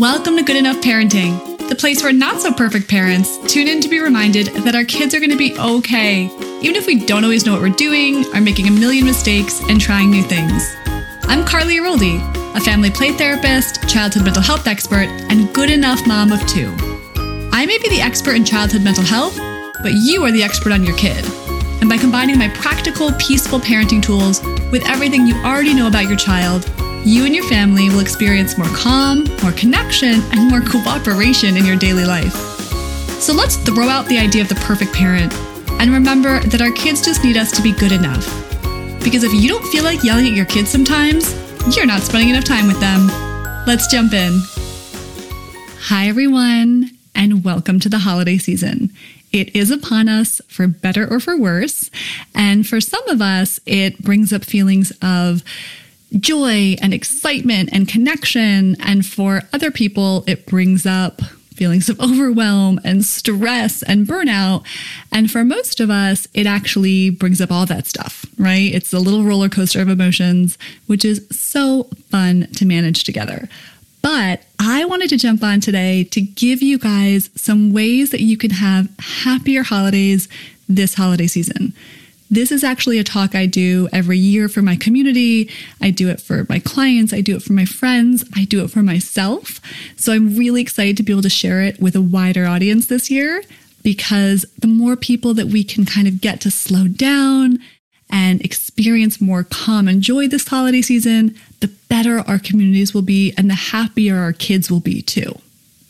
Welcome to Good Enough Parenting, the place where not so perfect parents tune in to be reminded that our kids are going to be okay, even if we don't always know what we're doing, are making a million mistakes, and trying new things. I'm Carley Aroldi, a family play therapist, childhood mental health expert, and good enough mom of two. I may be the expert in childhood mental health, but you are the expert on your kid. And by combining my practical, peaceful parenting tools with everything you already know about your child, you and your family will experience more calm, more connection, and more cooperation in your daily life. So let's throw out the idea of the perfect parent and remember that our kids just need us to be good enough. Because if you don't feel like yelling at your kids sometimes, you're not spending enough time with them. Let's jump in. Hi, everyone, and welcome to the holiday season. It is upon us for better or for worse. And for some of us, it brings up feelings of joy and excitement and connection. And for other people, it brings up feelings of overwhelm and stress and burnout. And for most of us, it actually brings up all that stuff, right? It's a little roller coaster of emotions, which is so fun to manage together. But I wanted to jump on today to give you guys some ways that you can have happier holidays this holiday season. This is actually a talk I do every year for my community. I do it for my clients. I do it for my friends. I do it for myself. So I'm really excited to be able to share it with a wider audience this year because the more people that we can kind of get to slow down and experience more calm and joy this holiday season, the better our communities will be and the happier our kids will be too.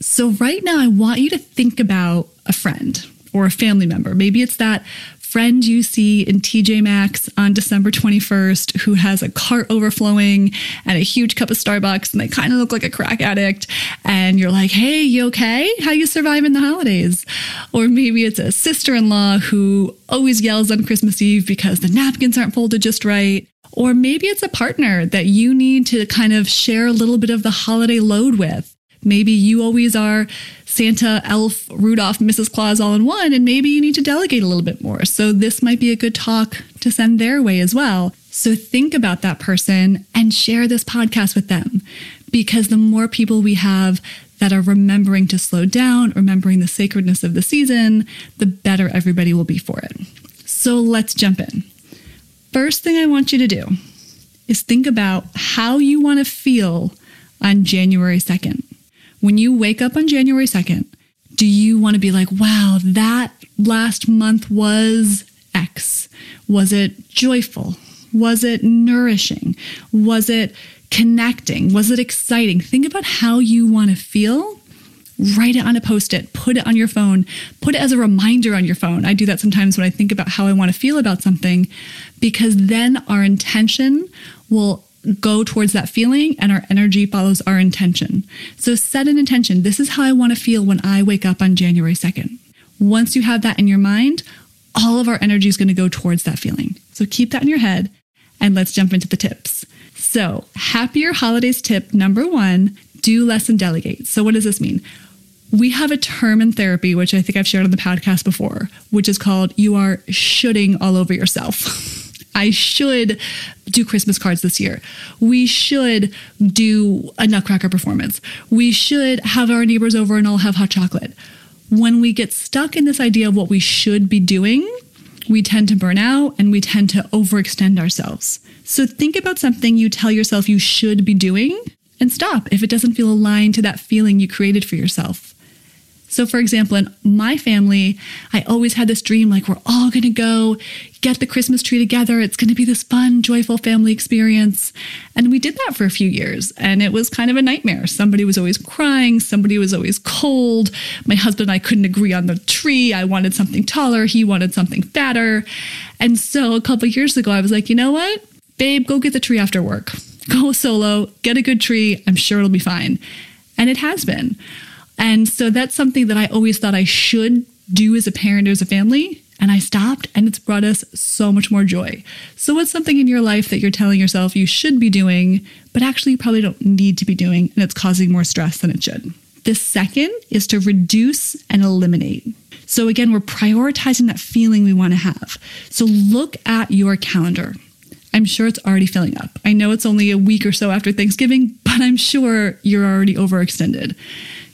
So, right now, I want you to think about a friend or a family member. Maybe it's that friend you see in TJ Maxx on December 21st who has a cart overflowing and a huge cup of Starbucks and they kind of look like a crack addict and you're like, "Hey, you okay? How you surviving the holidays?" Or maybe it's a sister-in-law who always yells on Christmas Eve because the napkins aren't folded just right. Or maybe it's a partner that you need to kind of share a little bit of the holiday load with. Maybe you always are Santa, Elf, Rudolph, Mrs. Claus all in one, and maybe you need to delegate a little bit more. So, this might be a good talk to send their way as well. So, think about that person and share this podcast with them because the more people we have that are remembering to slow down, remembering the sacredness of the season, the better everybody will be for it. So, let's jump in. First thing I want you to do is think about how you want to feel on January 2nd. When you wake up on January 2nd, do you want to be like, wow, that last month was X? Was it joyful? Was it nourishing? Was it connecting? Was it exciting? Think about how you want to feel. Write it on a post it, put it on your phone, put it as a reminder on your phone. I do that sometimes when I think about how I want to feel about something, because then our intention will go towards that feeling and our energy follows our intention. So set an intention. This is how I want to feel when I wake up on January 2nd. Once you have that in your mind, all of our energy is going to go towards that feeling. So keep that in your head and let's jump into the tips. So, happier holidays tip number one do less and delegate. So, what does this mean? We have a term in therapy, which I think I've shared on the podcast before, which is called you are shoulding all over yourself. I should do Christmas cards this year. We should do a Nutcracker performance. We should have our neighbors over and all have hot chocolate. When we get stuck in this idea of what we should be doing, we tend to burn out and we tend to overextend ourselves. So think about something you tell yourself you should be doing and stop if it doesn't feel aligned to that feeling you created for yourself. So, for example, in my family, I always had this dream like, we're all going to go get the Christmas tree together. It's going to be this fun, joyful family experience. And we did that for a few years, and it was kind of a nightmare. Somebody was always crying, somebody was always cold. My husband and I couldn't agree on the tree. I wanted something taller, he wanted something fatter. And so, a couple years ago, I was like, you know what? Babe, go get the tree after work. Go solo, get a good tree. I'm sure it'll be fine. And it has been. And so that's something that I always thought I should do as a parent or as a family. And I stopped, and it's brought us so much more joy. So, what's something in your life that you're telling yourself you should be doing, but actually you probably don't need to be doing, and it's causing more stress than it should? The second is to reduce and eliminate. So, again, we're prioritizing that feeling we want to have. So, look at your calendar. I'm sure it's already filling up. I know it's only a week or so after Thanksgiving, but I'm sure you're already overextended.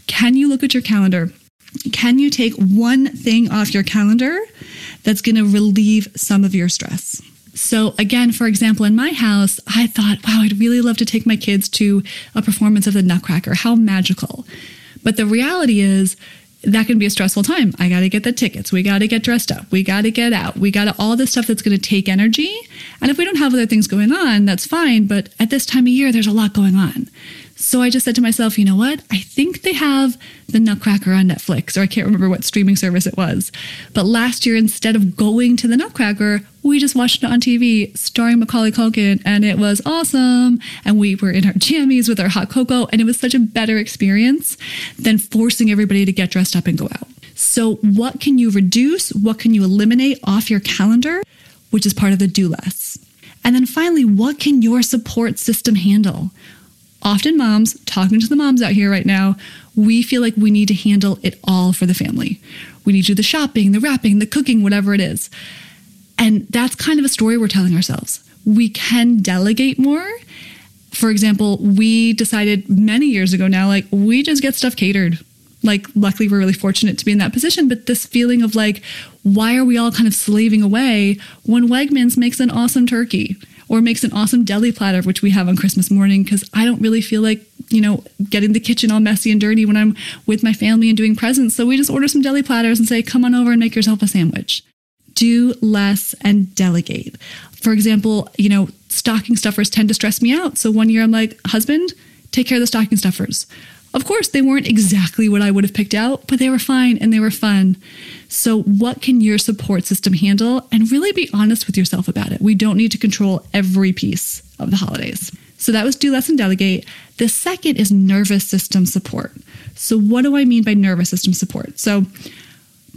Can you look at your calendar? Can you take one thing off your calendar that's going to relieve some of your stress? So, again, for example, in my house, I thought, wow, I'd really love to take my kids to a performance of the Nutcracker. How magical. But the reality is, that can be a stressful time. I got to get the tickets. We got to get dressed up. We got to get out. We got all this stuff that's going to take energy. And if we don't have other things going on, that's fine. But at this time of year, there's a lot going on. So I just said to myself, you know what? I think they have the Nutcracker on Netflix, or I can't remember what streaming service it was. But last year, instead of going to the Nutcracker, we just watched it on TV starring Macaulay Culkin, and it was awesome. And we were in our jammies with our hot cocoa, and it was such a better experience than forcing everybody to get dressed up and go out. So, what can you reduce? What can you eliminate off your calendar, which is part of the do less? And then finally, what can your support system handle? Often moms, talking to the moms out here right now, we feel like we need to handle it all for the family. We need to do the shopping, the wrapping, the cooking, whatever it is. And that's kind of a story we're telling ourselves. We can delegate more. For example, we decided many years ago now, like, we just get stuff catered. Like, luckily, we're really fortunate to be in that position. But this feeling of like, why are we all kind of slaving away when Wegmans makes an awesome turkey? Or makes an awesome deli platter, which we have on Christmas morning, because I don't really feel like, you know, getting the kitchen all messy and dirty when I'm with my family and doing presents. So we just order some deli platters and say, come on over and make yourself a sandwich. Do less and delegate. For example, you know, stocking stuffers tend to stress me out. So one year I'm like, husband, take care of the stocking stuffers. Of course, they weren't exactly what I would have picked out, but they were fine and they were fun. So, what can your support system handle? And really be honest with yourself about it. We don't need to control every piece of the holidays. So, that was do less and delegate. The second is nervous system support. So, what do I mean by nervous system support? So,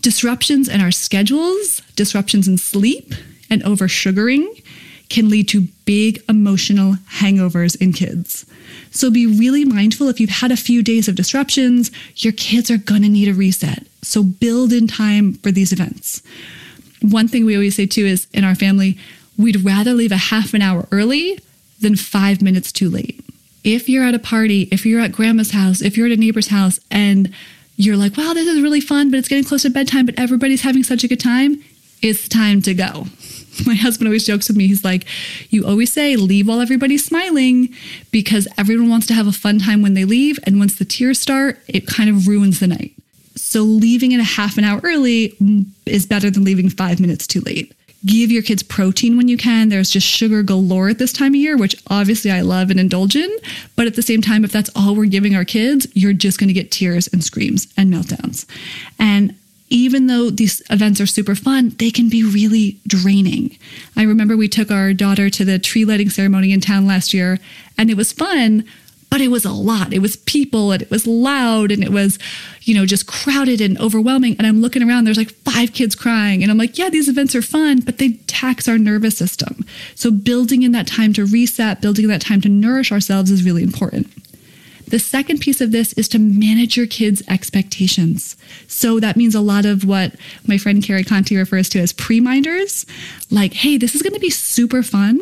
disruptions in our schedules, disruptions in sleep, and over sugaring can lead to big emotional hangovers in kids. So be really mindful if you've had a few days of disruptions, your kids are going to need a reset. So build in time for these events. One thing we always say too is in our family, we'd rather leave a half an hour early than five minutes too late. If you're at a party, if you're at grandma's house, if you're at a neighbor's house, and you're like, wow, this is really fun, but it's getting close to bedtime, but everybody's having such a good time, it's time to go. My husband always jokes with me. He's like, You always say, leave while everybody's smiling because everyone wants to have a fun time when they leave. And once the tears start, it kind of ruins the night. So leaving it a half an hour early is better than leaving five minutes too late. Give your kids protein when you can. There's just sugar galore at this time of year, which obviously I love and indulge in. But at the same time, if that's all we're giving our kids, you're just going to get tears and screams and meltdowns. And even though these events are super fun, they can be really draining. I remember we took our daughter to the tree lighting ceremony in town last year, and it was fun, but it was a lot. It was people and it was loud and it was, you know, just crowded and overwhelming. And I'm looking around, there's like five kids crying. And I'm like, yeah, these events are fun, but they tax our nervous system. So building in that time to reset, building in that time to nourish ourselves is really important. The second piece of this is to manage your kids' expectations. So that means a lot of what my friend Carrie Conti refers to as pre-minders, like, hey, this is going to be super fun,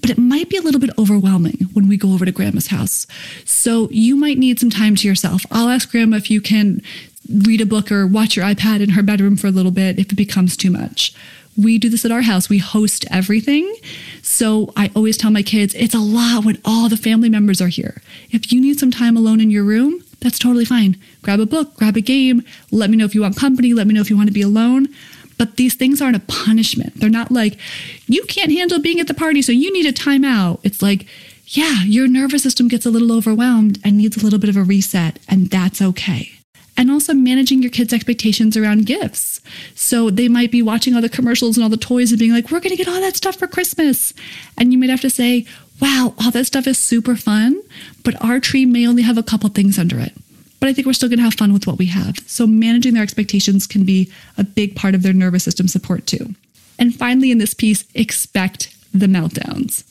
but it might be a little bit overwhelming when we go over to grandma's house. So you might need some time to yourself. I'll ask grandma if you can read a book or watch your iPad in her bedroom for a little bit if it becomes too much we do this at our house. We host everything. So I always tell my kids it's a lot when all the family members are here. If you need some time alone in your room, that's totally fine. Grab a book, grab a game. Let me know if you want company. Let me know if you want to be alone. But these things aren't a punishment. They're not like, you can't handle being at the party, so you need a timeout. It's like, yeah, your nervous system gets a little overwhelmed and needs a little bit of a reset, and that's okay and also managing your kids' expectations around gifts. So they might be watching all the commercials and all the toys and being like, we're going to get all that stuff for Christmas. And you might have to say, wow, all that stuff is super fun, but our tree may only have a couple things under it. But I think we're still going to have fun with what we have. So managing their expectations can be a big part of their nervous system support too. And finally, in this piece, expect the meltdowns.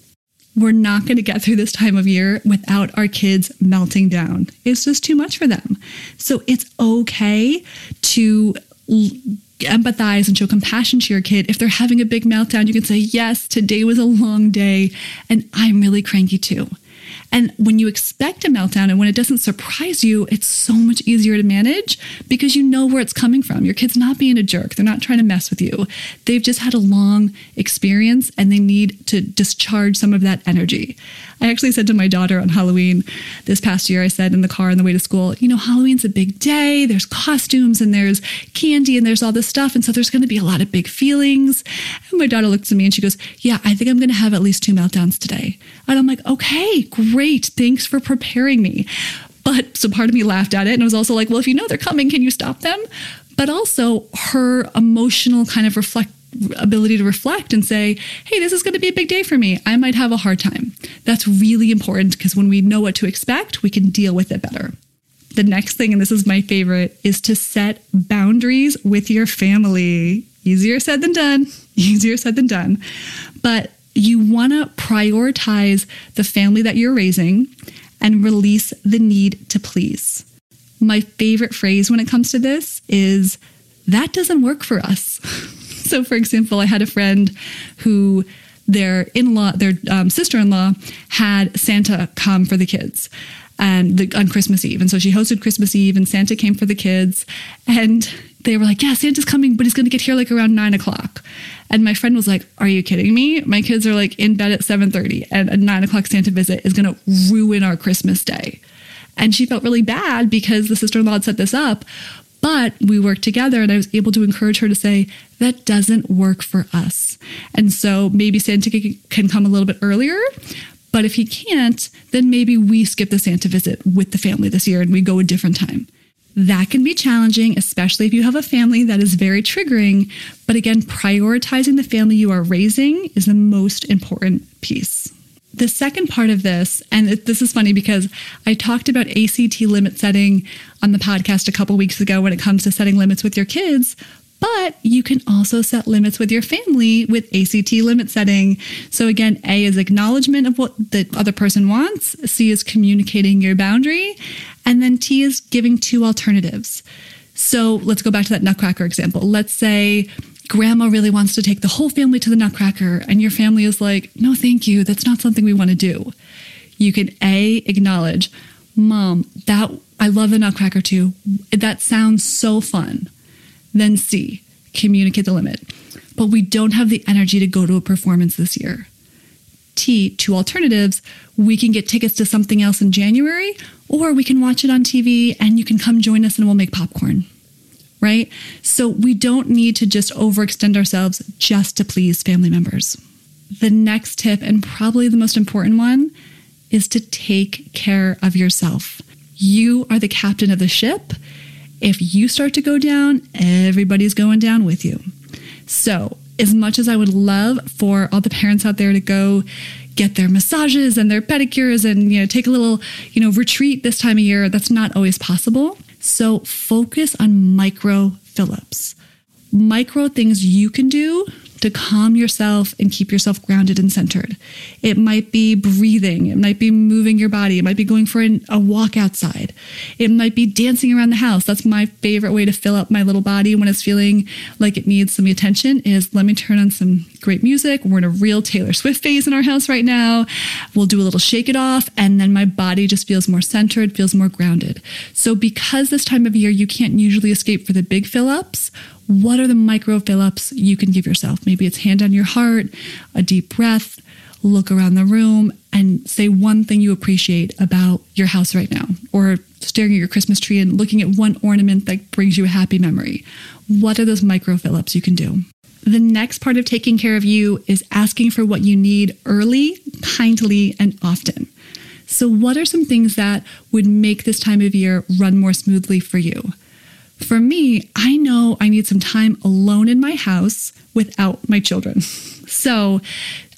We're not going to get through this time of year without our kids melting down. It's just too much for them. So it's okay to empathize and show compassion to your kid. If they're having a big meltdown, you can say, Yes, today was a long day, and I'm really cranky too. And when you expect a meltdown and when it doesn't surprise you, it's so much easier to manage because you know where it's coming from. Your kid's not being a jerk. They're not trying to mess with you. They've just had a long experience and they need to discharge some of that energy. I actually said to my daughter on Halloween this past year, I said in the car on the way to school, you know, Halloween's a big day. There's costumes and there's candy and there's all this stuff. And so there's going to be a lot of big feelings. And my daughter looks at me and she goes, Yeah, I think I'm going to have at least two meltdowns today. And I'm like, Okay, great. Thanks for preparing me. But so part of me laughed at it and was also like, Well, if you know they're coming, can you stop them? But also her emotional kind of reflect ability to reflect and say, hey, this is going to be a big day for me. I might have a hard time. That's really important because when we know what to expect, we can deal with it better. The next thing, and this is my favorite, is to set boundaries with your family. Easier said than done. Easier said than done. But you want to prioritize the family that you're raising and release the need to please. My favorite phrase when it comes to this is that doesn't work for us. so, for example, I had a friend who their in-law, their um, sister-in-law, had Santa come for the kids and the, on Christmas Eve, and so she hosted Christmas Eve, and Santa came for the kids, and they were like, "Yeah, Santa's coming, but he's going to get here like around nine o'clock." And my friend was like, "Are you kidding me? My kids are like in bed at seven thirty, and a nine o'clock Santa visit is going to ruin our Christmas day." And she felt really bad because the sister in law had set this up. But we worked together and I was able to encourage her to say, that doesn't work for us. And so maybe Santa can come a little bit earlier. But if he can't, then maybe we skip the Santa visit with the family this year and we go a different time. That can be challenging, especially if you have a family that is very triggering. But again, prioritizing the family you are raising is the most important piece. The second part of this, and this is funny because I talked about ACT limit setting on the podcast a couple weeks ago when it comes to setting limits with your kids, but you can also set limits with your family with ACT limit setting. So, again, A is acknowledgement of what the other person wants, C is communicating your boundary, and then T is giving two alternatives. So, let's go back to that nutcracker example. Let's say grandma really wants to take the whole family to the Nutcracker, and your family is like, no, thank you. That's not something we want to do. You can A, acknowledge, mom, that I love the Nutcracker too. That sounds so fun. Then C, communicate the limit. But we don't have the energy to go to a performance this year. T, two alternatives. We can get tickets to something else in January, or we can watch it on TV and you can come join us and we'll make popcorn right? So we don't need to just overextend ourselves just to please family members. The next tip, and probably the most important one, is to take care of yourself. You are the captain of the ship. If you start to go down, everybody's going down with you. So, as much as I would love for all the parents out there to go get their massages and their pedicures and you know take a little, you know, retreat this time of year, that's not always possible. So focus on micro fill ups, micro things you can do to calm yourself and keep yourself grounded and centered. It might be breathing, it might be moving your body, it might be going for an, a walk outside, it might be dancing around the house. That's my favorite way to fill up my little body when it's feeling like it needs some attention is let me turn on some great music. We're in a real Taylor Swift phase in our house right now. We'll do a little shake it off and then my body just feels more centered, feels more grounded. So because this time of year you can't usually escape for the big fill ups, what are the micro fill ups you can give yourself? Maybe it's hand on your heart, a deep breath, look around the room, and say one thing you appreciate about your house right now, or staring at your Christmas tree and looking at one ornament that brings you a happy memory. What are those micro fill ups you can do? The next part of taking care of you is asking for what you need early, kindly, and often. So, what are some things that would make this time of year run more smoothly for you? For me, I know I need some time alone in my house without my children. So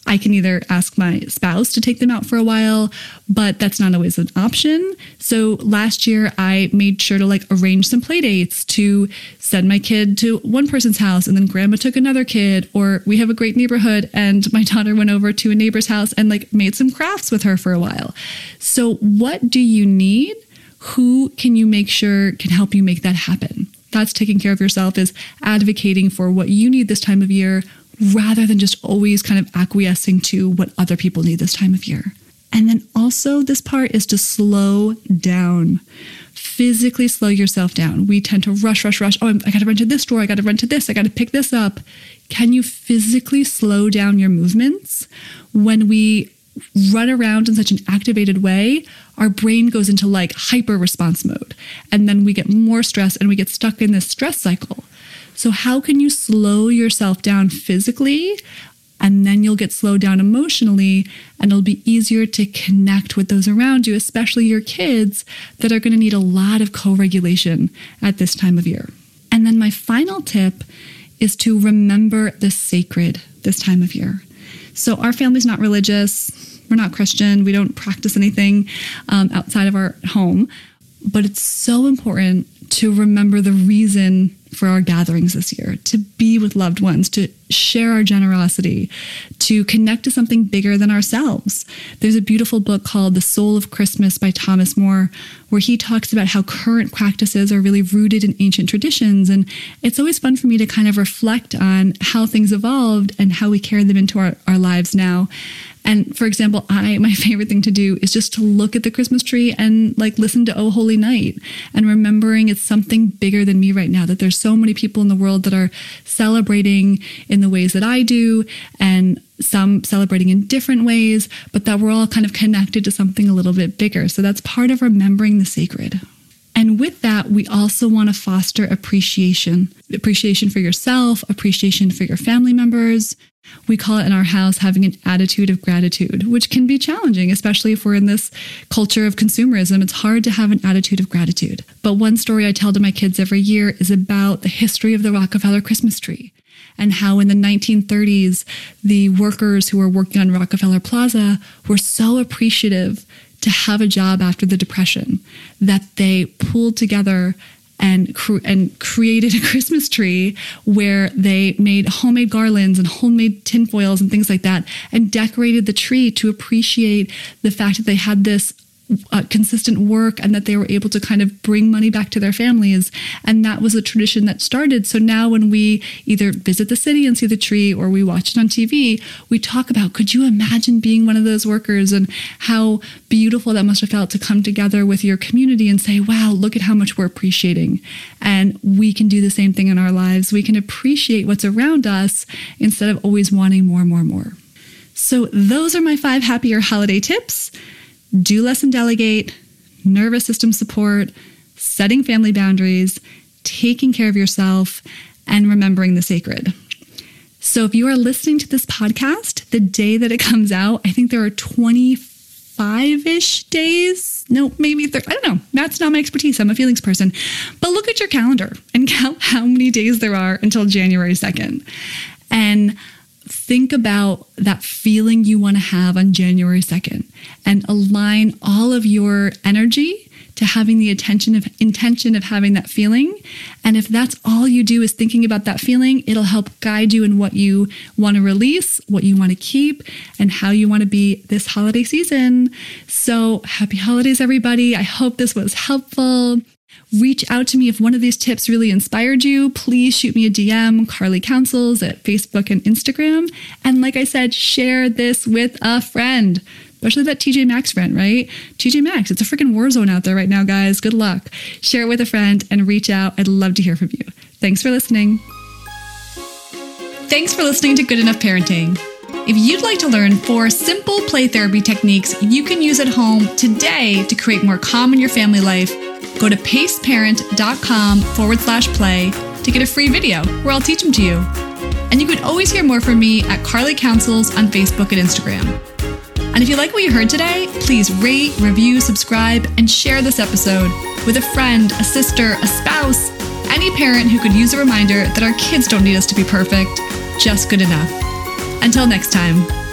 I can either ask my spouse to take them out for a while, but that's not always an option. So last year I made sure to like arrange some play dates to send my kid to one person's house and then grandma took another kid or we have a great neighborhood and my daughter went over to a neighbor's house and like made some crafts with her for a while. So what do you need? Who can you make sure can help you make that happen? That's taking care of yourself, is advocating for what you need this time of year rather than just always kind of acquiescing to what other people need this time of year. And then also, this part is to slow down. Physically slow yourself down. We tend to rush, rush, rush. Oh, I got to run to this store. I got to run to this. I got to pick this up. Can you physically slow down your movements? When we run around in such an activated way, our brain goes into like hyper response mode. And then we get more stress and we get stuck in this stress cycle. So, how can you slow yourself down physically and then you'll get slowed down emotionally and it'll be easier to connect with those around you, especially your kids that are going to need a lot of co regulation at this time of year. And then my final tip is to remember the sacred this time of year. So, our family's not religious, we're not Christian, we don't practice anything um, outside of our home, but it's so important to remember the reason for our gatherings this year, to be with loved ones, to share our generosity, to connect to something bigger than ourselves. There's a beautiful book called The Soul of Christmas by Thomas Moore, where he talks about how current practices are really rooted in ancient traditions. And it's always fun for me to kind of reflect on how things evolved and how we carry them into our, our lives now. And for example, I my favorite thing to do is just to look at the Christmas tree and like listen to Oh Holy Night and remembering it's something bigger than me right now that there's so many people in the world that are celebrating in the ways that I do and some celebrating in different ways, but that we're all kind of connected to something a little bit bigger. So that's part of remembering the sacred. And with that, we also want to foster appreciation appreciation for yourself, appreciation for your family members, we call it in our house having an attitude of gratitude, which can be challenging, especially if we're in this culture of consumerism. It's hard to have an attitude of gratitude. But one story I tell to my kids every year is about the history of the Rockefeller Christmas tree and how in the 1930s, the workers who were working on Rockefeller Plaza were so appreciative to have a job after the Depression that they pulled together and and created a Christmas tree where they made homemade garlands and homemade tinfoils and things like that, and decorated the tree to appreciate the fact that they had this uh, consistent work and that they were able to kind of bring money back to their families. And that was a tradition that started. So now when we either visit the city and see the tree or we watch it on TV, we talk about could you imagine being one of those workers and how beautiful that must have felt to come together with your community and say, wow, look at how much we're appreciating. And we can do the same thing in our lives. We can appreciate what's around us instead of always wanting more, more, more. So, those are my five happier holiday tips do less and delegate, nervous system support, setting family boundaries, taking care of yourself, and remembering the sacred. So, if you are listening to this podcast the day that it comes out, I think there are 25 ish days. No, maybe 30. I don't know. That's not my expertise. I'm a feelings person. But look at your calendar and count how many days there are until January 2nd. And think about that feeling you want to have on January 2nd and align all of your energy to having the attention of intention of having that feeling. And if that's all you do is thinking about that feeling, it'll help guide you in what you want to release, what you want to keep, and how you want to be this holiday season. So happy holidays, everybody. I hope this was helpful. Reach out to me if one of these tips really inspired you. Please shoot me a DM, Carley Counsels at Facebook and Instagram. And like I said, share this with a friend, especially that TJ Maxx friend, right? TJ Maxx, it's a freaking war zone out there right now, guys. Good luck. Share it with a friend and reach out. I'd love to hear from you. Thanks for listening. Thanks for listening to Good Enough Parenting. If you'd like to learn four simple play therapy techniques you can use at home today to create more calm in your family life, go to paceparent.com forward slash play to get a free video where I'll teach them to you. And you can always hear more from me at Carley Counsels on Facebook and Instagram. And if you like what you heard today, please rate, review, subscribe, and share this episode with a friend, a sister, a spouse, any parent who could use a reminder that our kids don't need us to be perfect, just good enough. Until next time.